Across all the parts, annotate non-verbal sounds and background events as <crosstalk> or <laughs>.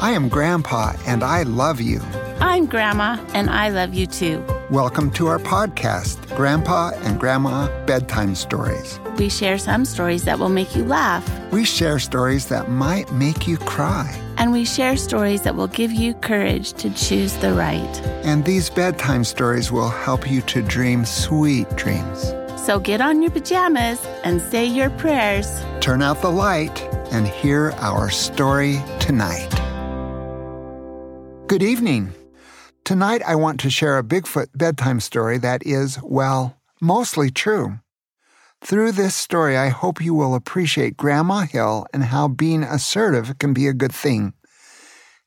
I am Grandpa, and I love you. I'm Grandma, and I love you too. Welcome to our podcast, Grandpa and Grandma Bedtime Stories. We share some stories that will make you laugh, We share stories that might make you cry. and we share stories that will give you courage to choose the right. And these bedtime stories will help you to dream sweet dreams. So get on your pajamas and say your prayers. Turn out the light and hear our story tonight. Good evening. Tonight I want to share a Bigfoot bedtime story that is, well, mostly true. Through this story, I hope you will appreciate Grandma Hill and how being assertive can be a good thing.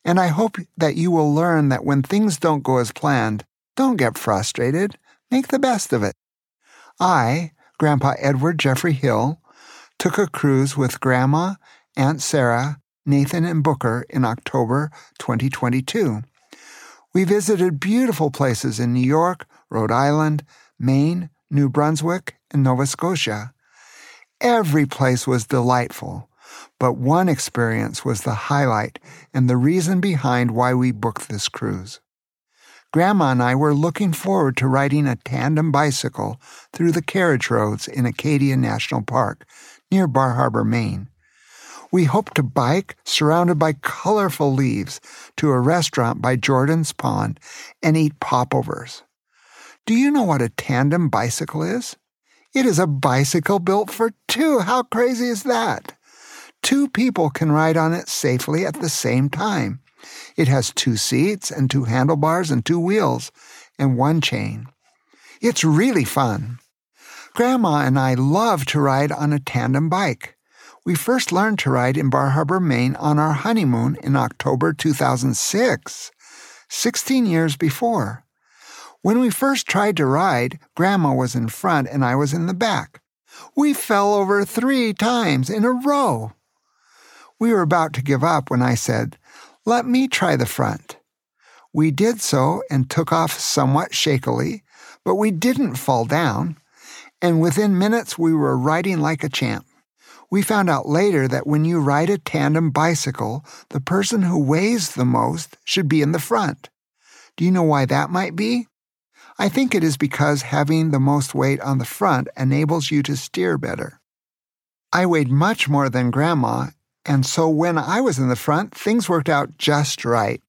And I hope that you will learn that when things don't go as planned, don't get frustrated. Make the best of it. I, Grandpa Edward Jeffrey Hill, took a cruise with Grandma, Aunt Sarah, Nathan, and Booker in October 2022. We visited beautiful places in New York, Rhode Island, Maine, New Brunswick, and Nova Scotia. Every place was delightful, but one experience was the highlight and the reason behind why we booked this cruise. Grandma and I were looking forward to riding a tandem bicycle through the carriage roads in Acadia National Park near Bar Harbor, Maine. We hoped to bike surrounded by colorful leaves to a restaurant by Jordan's Pond and eat popovers. Do you know what a tandem bicycle is? It is a bicycle built for two. How crazy is that? Two people can ride on it safely at the same time. It has two seats and two handlebars and two wheels and one chain. It's really fun. Grandma and I love to ride on a tandem bike. We first learned to ride in Bar Harbor, Maine on our honeymoon in October 2006, 16 years before. When we first tried to ride, Grandma was in front and I was in the back. We fell over three times in a row. We were about to give up when I said, Let me try the front. We did so and took off somewhat shakily, but we didn't fall down, and within minutes we were riding like a champ. We found out later that when you ride a tandem bicycle, the person who weighs the most should be in the front. Do you know why that might be? I think it is because having the most weight on the front enables you to steer better. I weighed much more than Grandma, and so when I was in the front, things worked out just right.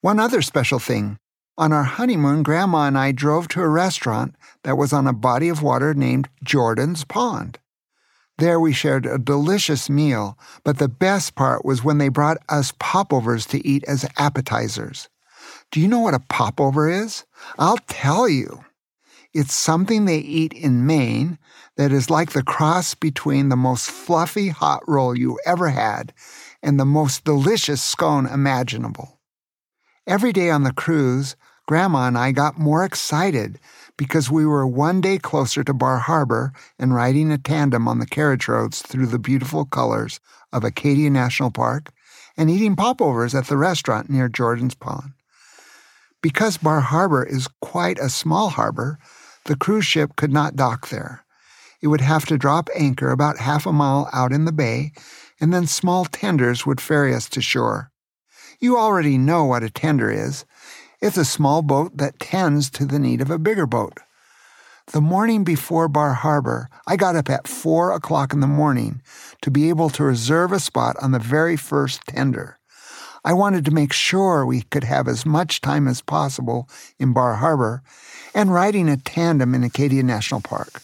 One other special thing. On our honeymoon, Grandma and I drove to a restaurant that was on a body of water named Jordan's Pond. There we shared a delicious meal, but the best part was when they brought us popovers to eat as appetizers. Do you know what a popover is? I'll tell you. It's something they eat in Maine that is like the cross between the most fluffy hot roll you ever had and the most delicious scone imaginable. Every day on the cruise, Grandma and I got more excited because we were one day closer to Bar Harbor and riding a tandem on the carriage roads through the beautiful colors of Acadia National Park and eating popovers at the restaurant near Jordan's Pond. Because Bar Harbor is quite a small harbor, the cruise ship could not dock there. It would have to drop anchor about half a mile out in the bay, and then small tenders would ferry us to shore. You already know what a tender is. It's a small boat that tends to the need of a bigger boat. The morning before Bar Harbor, I got up at four o'clock in the morning to be able to reserve a spot on the very first tender. I wanted to make sure we could have as much time as possible in Bar Harbor and riding a tandem in Acadia National Park.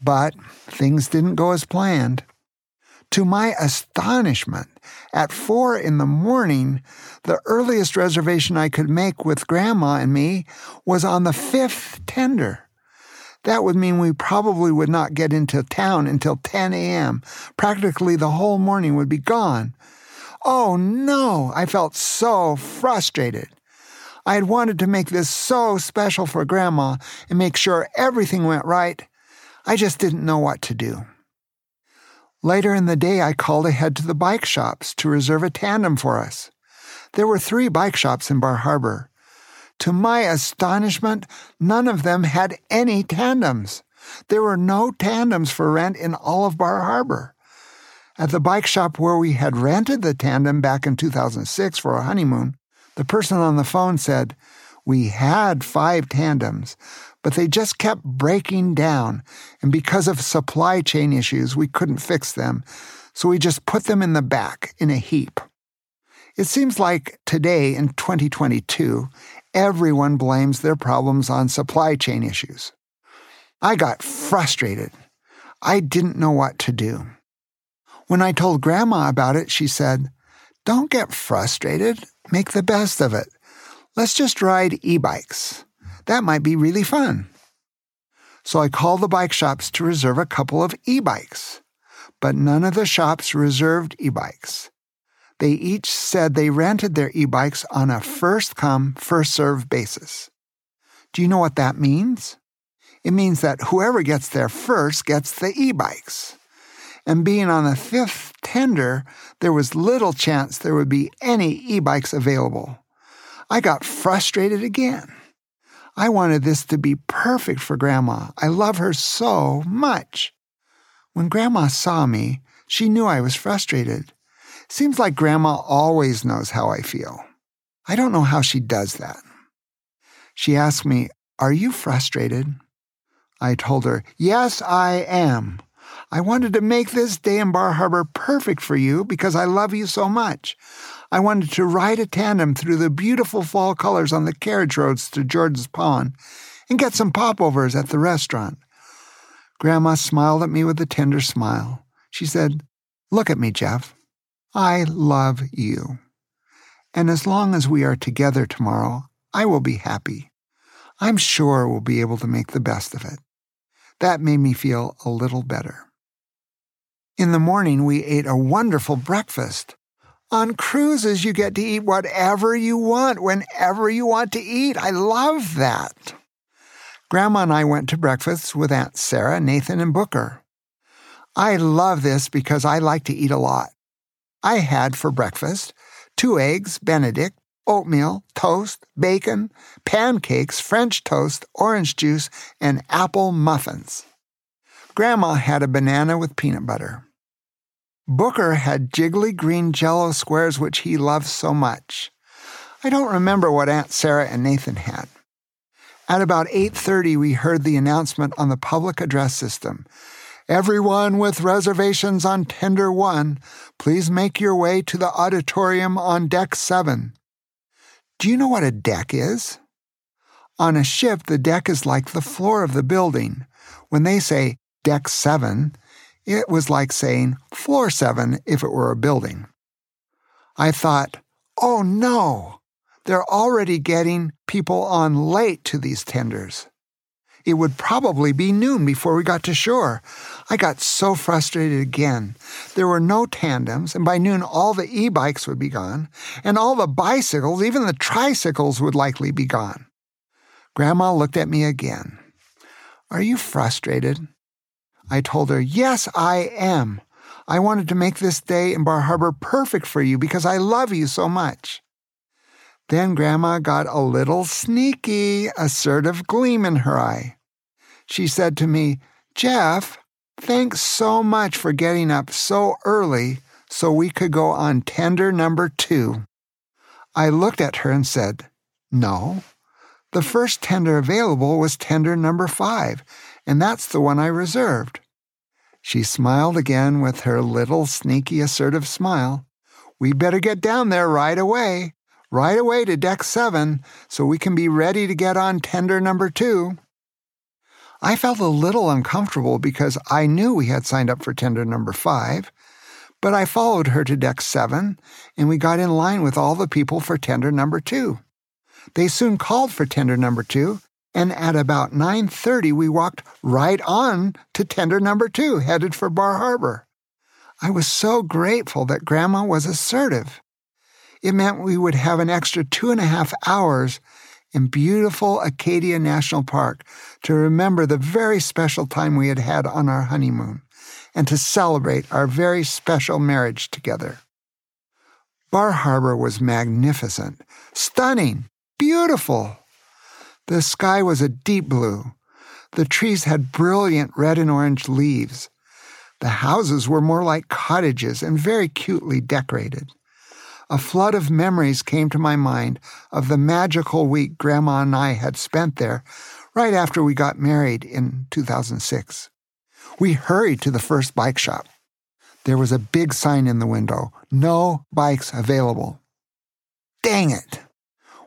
But things didn't go as planned. To my astonishment, at four in the morning, the earliest reservation I could make with Grandma and me was on the fifth tender. That would mean we probably would not get into town until 10 a.m. Practically the whole morning would be gone. Oh no, I felt so frustrated. I had wanted to make this so special for Grandma and make sure everything went right. I just didn't know what to do. Later in the day, I called ahead to the bike shops to reserve a tandem for us. There were three bike shops in Bar Harbor. To my astonishment, none of them had any tandems. There were no tandems for rent in all of Bar Harbor. At the bike shop where we had rented the tandem back in 2006 for our honeymoon, the person on the phone said, We had five tandems, but they just kept breaking down, and because of supply chain issues, we couldn't fix them, so we just put them in the back in a heap. It seems like today in 2022, everyone blames their problems on supply chain issues. I got frustrated. I didn't know what to do. When I told Grandma about it, she said, Don't get frustrated. Make the best of it. Let's just ride e bikes. That might be really fun. So I called the bike shops to reserve a couple of e bikes. But none of the shops reserved e bikes. They each said they rented their e bikes on a first come, first served basis. Do you know what that means? It means that whoever gets there first gets the e bikes and being on the fifth tender, there was little chance there would be any e bikes available. I got frustrated again. I wanted this to be perfect for Grandma. I love her so much. When Grandma saw me, she knew I was frustrated. Seems like Grandma always knows how I feel. I don't know how she does that. She asked me, Are you frustrated? I told her, Yes, I am. I wanted to make this day in Bar Harbor perfect for you because I love you so much. I wanted to ride a tandem through the beautiful fall colors on the carriage roads to Jordan's Pond and get some popovers at the restaurant. Grandma smiled at me with a tender smile. She said, Look at me, Jeff. I love you. And as long as we are together tomorrow, I will be happy. I'm sure we'll be able to make the best of it. That made me feel a little better. In the morning, we ate a wonderful breakfast. On cruises, you get to eat whatever you want, whenever you want to eat. I love that. Grandma and I went to breakfast with Aunt Sarah, Nathan, and Booker. I love this because I like to eat a lot. I had for breakfast two eggs Benedict, oatmeal, toast, bacon, pancakes, French toast, orange juice, and apple muffins. Grandma had a banana with peanut butter. Booker had jiggly green jello squares which he loved so much. I don't remember what Aunt Sarah and Nathan had. At about 8:30 we heard the announcement on the public address system. Everyone with reservations on tender 1, please make your way to the auditorium on deck 7. Do you know what a deck is? On a ship, the deck is like the floor of the building. When they say deck 7, it was like saying floor seven if it were a building. I thought, oh no, they're already getting people on late to these tenders. It would probably be noon before we got to shore. I got so frustrated again. There were no tandems, and by noon all the e bikes would be gone, and all the bicycles, even the tricycles, would likely be gone. Grandma looked at me again. Are you frustrated? I told her, Yes, I am. I wanted to make this day in Bar Harbor perfect for you because I love you so much. Then Grandma got a little sneaky, assertive gleam in her eye. She said to me, Jeff, thanks so much for getting up so early so we could go on tender number two. I looked at her and said, No. The first tender available was tender number five, and that's the one I reserved. She smiled again with her little sneaky assertive smile. We better get down there right away, right away to deck seven, so we can be ready to get on tender number two. I felt a little uncomfortable because I knew we had signed up for tender number five, but I followed her to deck seven, and we got in line with all the people for tender number two. They soon called for tender number two, and at about 9:30 we walked right on to tender number 2 headed for Bar Harbor. I was so grateful that Grandma was assertive. It meant we would have an extra two and a half hours in beautiful Acadia National Park to remember the very special time we had had on our honeymoon and to celebrate our very special marriage together. Bar Harbor was magnificent, stunning, beautiful. The sky was a deep blue. The trees had brilliant red and orange leaves. The houses were more like cottages and very cutely decorated. A flood of memories came to my mind of the magical week Grandma and I had spent there right after we got married in 2006. We hurried to the first bike shop. There was a big sign in the window no bikes available. Dang it!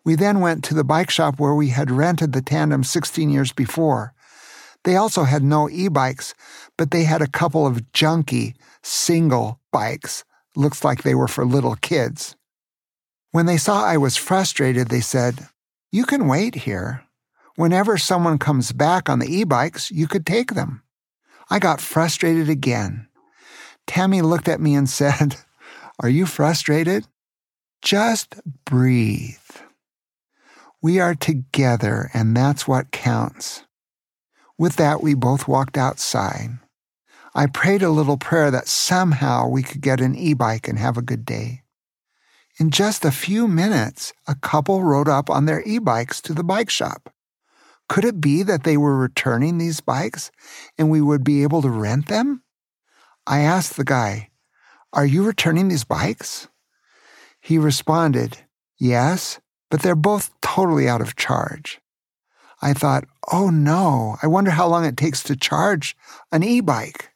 We then went to the bike shop where we had rented the tandem 16 years before. They also had no e bikes, but they had a couple of junky, single bikes. Looks like they were for little kids. When they saw I was frustrated, they said, You can wait here. Whenever someone comes back on the e bikes, you could take them. I got frustrated again. Tammy looked at me and <laughs> said, Are you frustrated? Just breathe. We are together, and that's what counts. With that, we both walked outside. I prayed a little prayer that somehow we could get an e bike and have a good day. In just a few minutes, a couple rode up on their e bikes to the bike shop. Could it be that they were returning these bikes and we would be able to rent them? I asked the guy, Are you returning these bikes? He responded, Yes, but they're both totally out of charge. I thought, oh no, I wonder how long it takes to charge an e bike.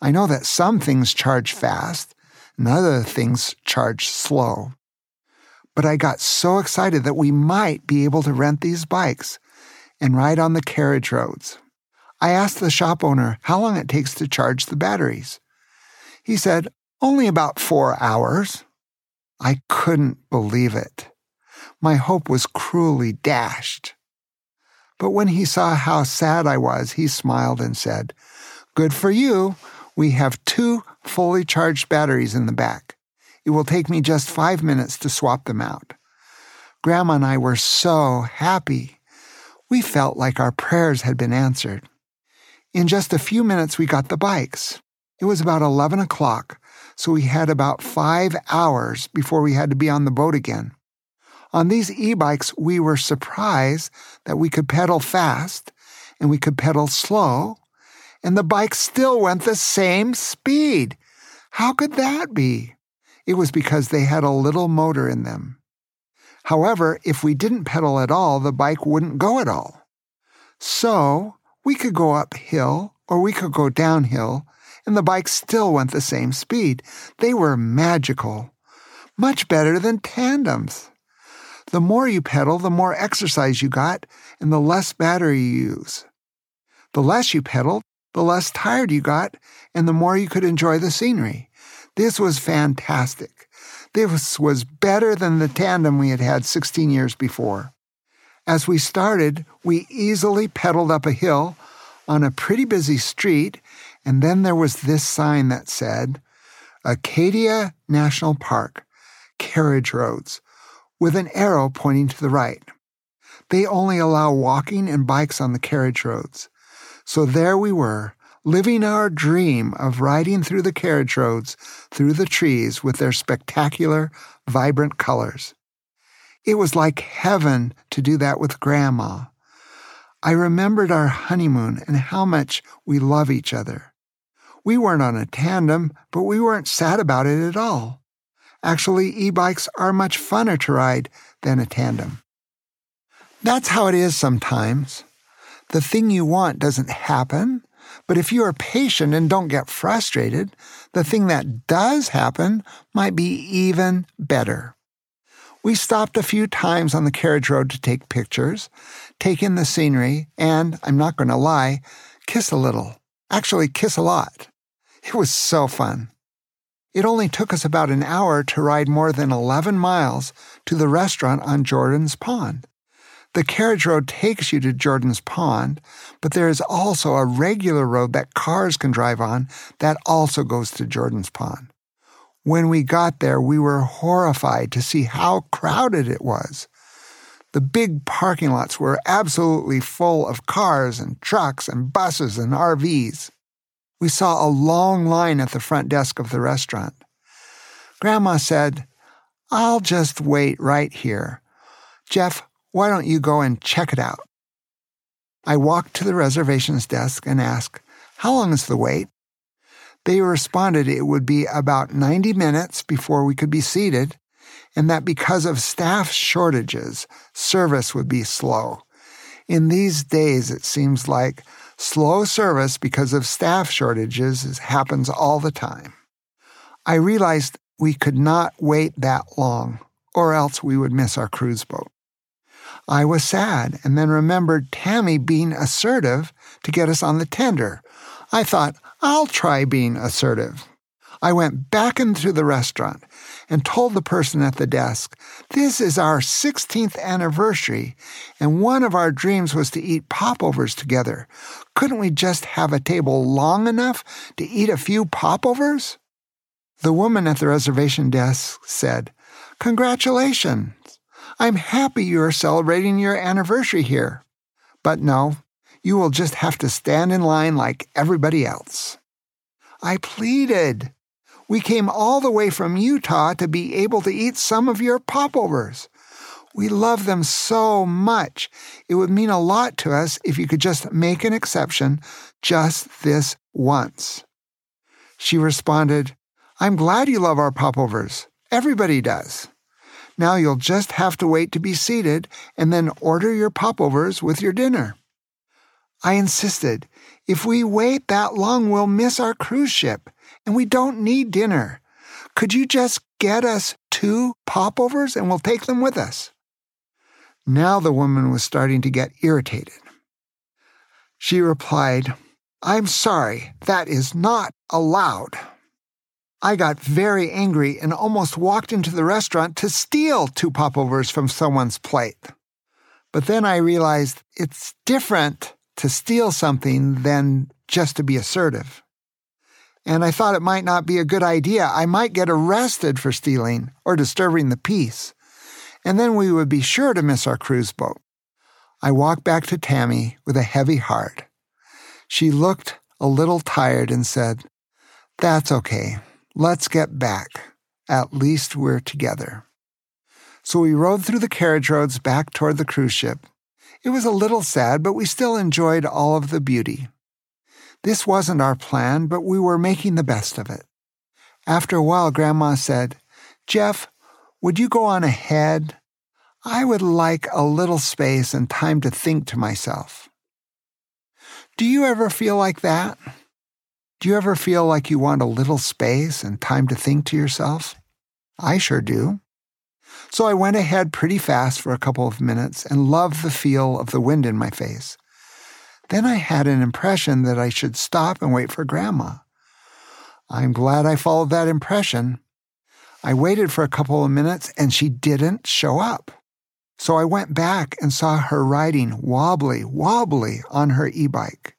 I know that some things charge fast and other things charge slow. But I got so excited that we might be able to rent these bikes and ride on the carriage roads. I asked the shop owner how long it takes to charge the batteries. He said, only about four hours. I couldn't believe it. My hope was cruelly dashed. But when he saw how sad I was, he smiled and said, Good for you. We have two fully charged batteries in the back. It will take me just five minutes to swap them out. Grandma and I were so happy. We felt like our prayers had been answered. In just a few minutes, we got the bikes. It was about 11 o'clock, so we had about five hours before we had to be on the boat again. On these e bikes, we were surprised that we could pedal fast and we could pedal slow, and the bike still went the same speed. How could that be? It was because they had a little motor in them. However, if we didn't pedal at all, the bike wouldn't go at all. So, we could go uphill or we could go downhill, and the bike still went the same speed. They were magical, much better than tandems. The more you pedal, the more exercise you got and the less battery you use. The less you pedaled, the less tired you got and the more you could enjoy the scenery. This was fantastic. This was better than the tandem we had had 16 years before. As we started, we easily pedaled up a hill on a pretty busy street, and then there was this sign that said, Acadia National Park, Carriage Roads, with an arrow pointing to the right. They only allow walking and bikes on the carriage roads. So there we were, living our dream of riding through the carriage roads, through the trees with their spectacular, vibrant colors. It was like heaven to do that with Grandma. I remembered our honeymoon and how much we love each other. We weren't on a tandem, but we weren't sad about it at all. Actually, e bikes are much funner to ride than a tandem. That's how it is sometimes. The thing you want doesn't happen, but if you are patient and don't get frustrated, the thing that does happen might be even better. We stopped a few times on the carriage road to take pictures, take in the scenery, and, I'm not going to lie, kiss a little. Actually, kiss a lot. It was so fun. It only took us about an hour to ride more than 11 miles to the restaurant on Jordan's Pond. The carriage road takes you to Jordan's Pond, but there is also a regular road that cars can drive on that also goes to Jordan's Pond. When we got there, we were horrified to see how crowded it was. The big parking lots were absolutely full of cars and trucks and buses and RVs. We saw a long line at the front desk of the restaurant. Grandma said, I'll just wait right here. Jeff, why don't you go and check it out? I walked to the reservations desk and asked, How long is the wait? They responded it would be about 90 minutes before we could be seated, and that because of staff shortages, service would be slow. In these days, it seems like slow service because of staff shortages happens all the time. I realized we could not wait that long, or else we would miss our cruise boat. I was sad and then remembered Tammy being assertive to get us on the tender. I thought, I'll try being assertive. I went back into the restaurant and told the person at the desk, This is our 16th anniversary, and one of our dreams was to eat popovers together. Couldn't we just have a table long enough to eat a few popovers? The woman at the reservation desk said, Congratulations! I'm happy you are celebrating your anniversary here. But no, you will just have to stand in line like everybody else. I pleaded. We came all the way from Utah to be able to eat some of your popovers. We love them so much. It would mean a lot to us if you could just make an exception just this once. She responded, I'm glad you love our popovers. Everybody does. Now you'll just have to wait to be seated and then order your popovers with your dinner. I insisted, if we wait that long, we'll miss our cruise ship, and we don't need dinner. Could you just get us two popovers and we'll take them with us? Now the woman was starting to get irritated. She replied, I'm sorry, that is not allowed. I got very angry and almost walked into the restaurant to steal two popovers from someone's plate. But then I realized it's different to steal something than just to be assertive. And I thought it might not be a good idea. I might get arrested for stealing or disturbing the peace. And then we would be sure to miss our cruise boat. I walked back to Tammy with a heavy heart. She looked a little tired and said, That's okay. Let's get back. At least we're together. So we rode through the carriage roads back toward the cruise ship. It was a little sad, but we still enjoyed all of the beauty. This wasn't our plan, but we were making the best of it. After a while, Grandma said, Jeff, would you go on ahead? I would like a little space and time to think to myself. Do you ever feel like that? Do you ever feel like you want a little space and time to think to yourself? I sure do. So I went ahead pretty fast for a couple of minutes and loved the feel of the wind in my face. Then I had an impression that I should stop and wait for Grandma. I'm glad I followed that impression. I waited for a couple of minutes and she didn't show up. So I went back and saw her riding wobbly, wobbly on her e bike.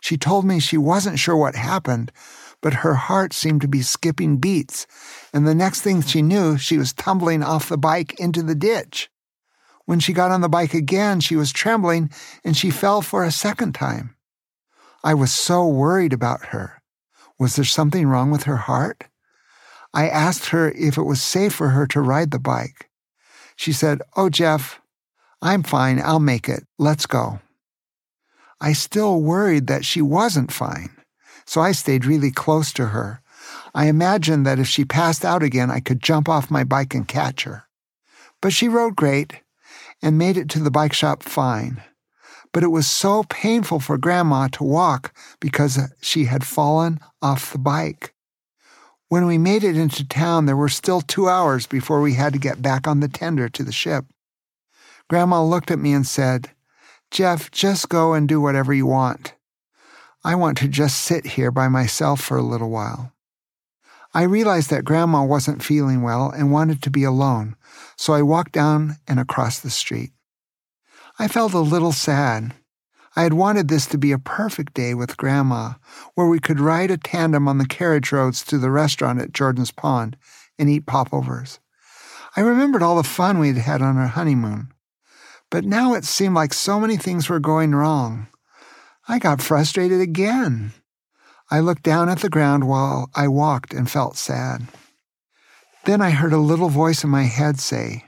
She told me she wasn't sure what happened, but her heart seemed to be skipping beats, and the next thing she knew, she was tumbling off the bike into the ditch. When she got on the bike again, she was trembling and she fell for a second time. I was so worried about her. Was there something wrong with her heart? I asked her if it was safe for her to ride the bike. She said, Oh, Jeff, I'm fine. I'll make it. Let's go. I still worried that she wasn't fine, so I stayed really close to her. I imagined that if she passed out again, I could jump off my bike and catch her. But she rode great and made it to the bike shop fine. But it was so painful for Grandma to walk because she had fallen off the bike. When we made it into town, there were still two hours before we had to get back on the tender to the ship. Grandma looked at me and said, Jeff, just go and do whatever you want. I want to just sit here by myself for a little while. I realized that Grandma wasn't feeling well and wanted to be alone, so I walked down and across the street. I felt a little sad. I had wanted this to be a perfect day with Grandma, where we could ride a tandem on the carriage roads to the restaurant at Jordan's Pond and eat popovers. I remembered all the fun we'd had on our honeymoon. But now it seemed like so many things were going wrong. I got frustrated again. I looked down at the ground while I walked and felt sad. Then I heard a little voice in my head say,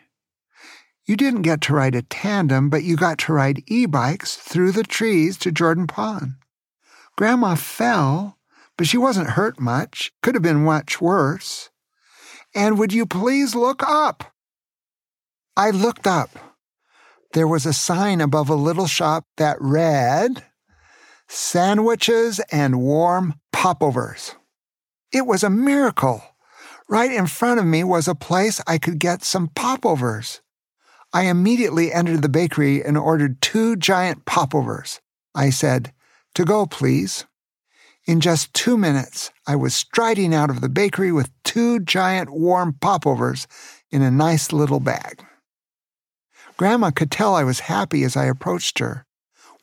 You didn't get to ride a tandem, but you got to ride e bikes through the trees to Jordan Pond. Grandma fell, but she wasn't hurt much. Could have been much worse. And would you please look up? I looked up. There was a sign above a little shop that read, Sandwiches and Warm Popovers. It was a miracle. Right in front of me was a place I could get some popovers. I immediately entered the bakery and ordered two giant popovers. I said, To go, please. In just two minutes, I was striding out of the bakery with two giant warm popovers in a nice little bag. Grandma could tell I was happy as I approached her.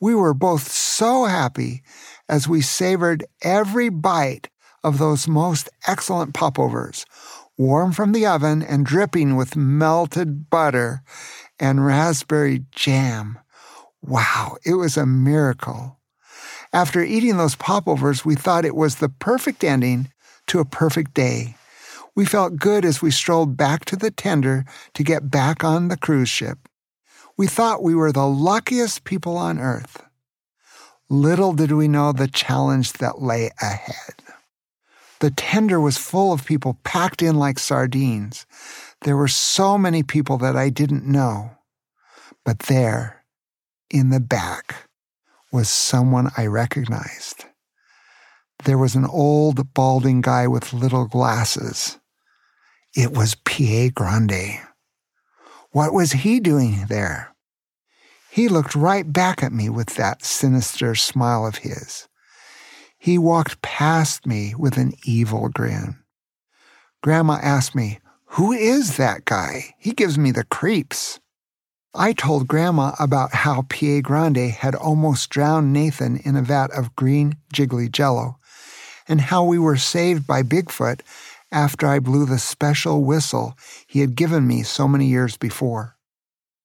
We were both so happy as we savored every bite of those most excellent popovers, warm from the oven and dripping with melted butter and raspberry jam. Wow, it was a miracle. After eating those popovers, we thought it was the perfect ending to a perfect day. We felt good as we strolled back to the tender to get back on the cruise ship. We thought we were the luckiest people on earth. Little did we know the challenge that lay ahead. The tender was full of people packed in like sardines. There were so many people that I didn't know. But there, in the back, was someone I recognized. There was an old, balding guy with little glasses. It was Pie Grande. What was he doing there? He looked right back at me with that sinister smile of his. He walked past me with an evil grin. Grandma asked me, Who is that guy? He gives me the creeps. I told Grandma about how Pie Grande had almost drowned Nathan in a vat of green jiggly jello, and how we were saved by Bigfoot after I blew the special whistle he had given me so many years before.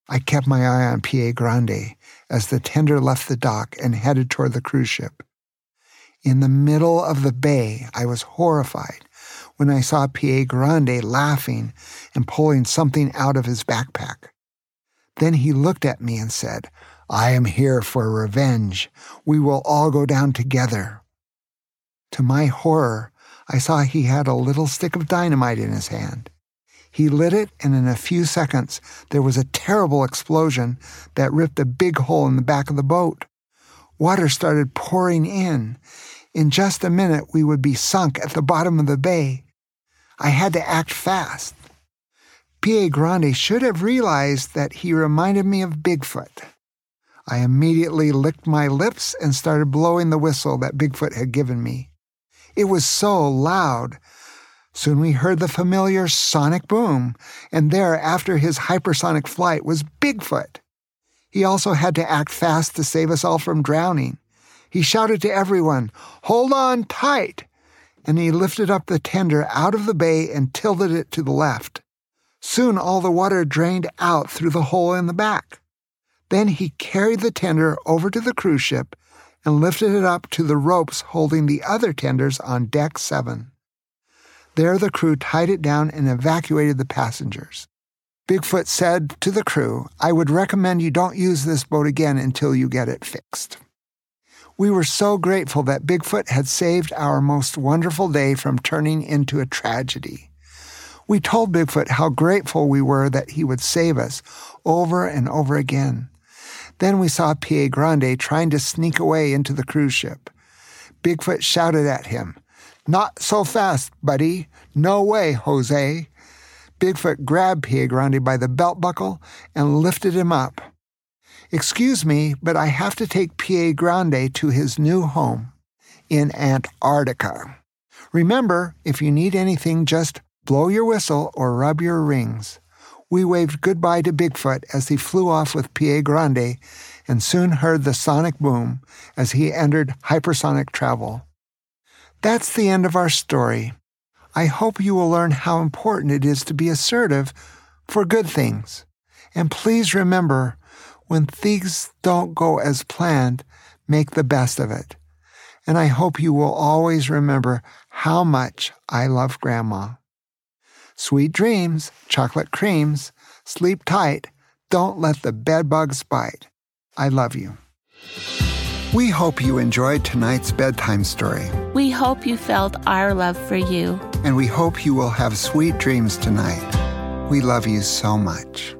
I kept my eye on Pie Grande as the tender left the dock and headed toward the cruise ship. In the middle of the bay, I was horrified when I saw Pie Grande laughing and pulling something out of his backpack. Then he looked at me and said, I am here for revenge. We will all go down together. To my horror, I saw he had a little stick of dynamite in his hand. He lit it, and in a few seconds, there was a terrible explosion that ripped a big hole in the back of the boat. Water started pouring in. In just a minute, we would be sunk at the bottom of the bay. I had to act fast. Pie Grande should have realized that he reminded me of Bigfoot. I immediately licked my lips and started blowing the whistle that Bigfoot had given me. It was so loud. Soon we heard the familiar sonic boom, and there, after his hypersonic flight, was Bigfoot. He also had to act fast to save us all from drowning. He shouted to everyone, Hold on tight! And he lifted up the tender out of the bay and tilted it to the left. Soon all the water drained out through the hole in the back. Then he carried the tender over to the cruise ship and lifted it up to the ropes holding the other tenders on deck seven. There the crew tied it down and evacuated the passengers. Bigfoot said to the crew, I would recommend you don't use this boat again until you get it fixed. We were so grateful that Bigfoot had saved our most wonderful day from turning into a tragedy. We told Bigfoot how grateful we were that he would save us over and over again. Then we saw Pie Grande trying to sneak away into the cruise ship. Bigfoot shouted at him, Not so fast, buddy. No way, Jose. Bigfoot grabbed Pie Grande by the belt buckle and lifted him up. Excuse me, but I have to take Pie Grande to his new home in Antarctica. Remember, if you need anything, just blow your whistle or rub your rings. We waved goodbye to Bigfoot as he flew off with Pie Grande and soon heard the sonic boom as he entered hypersonic travel. That's the end of our story. I hope you will learn how important it is to be assertive for good things. And please remember, when things don't go as planned, make the best of it. And I hope you will always remember how much I love Grandma. Sweet dreams, chocolate creams, sleep tight, don't let the bedbugs bite. I love you. We hope you enjoyed tonight's bedtime story, We hope you felt our love for you. and we hope you will have sweet dreams tonight. We love you so much.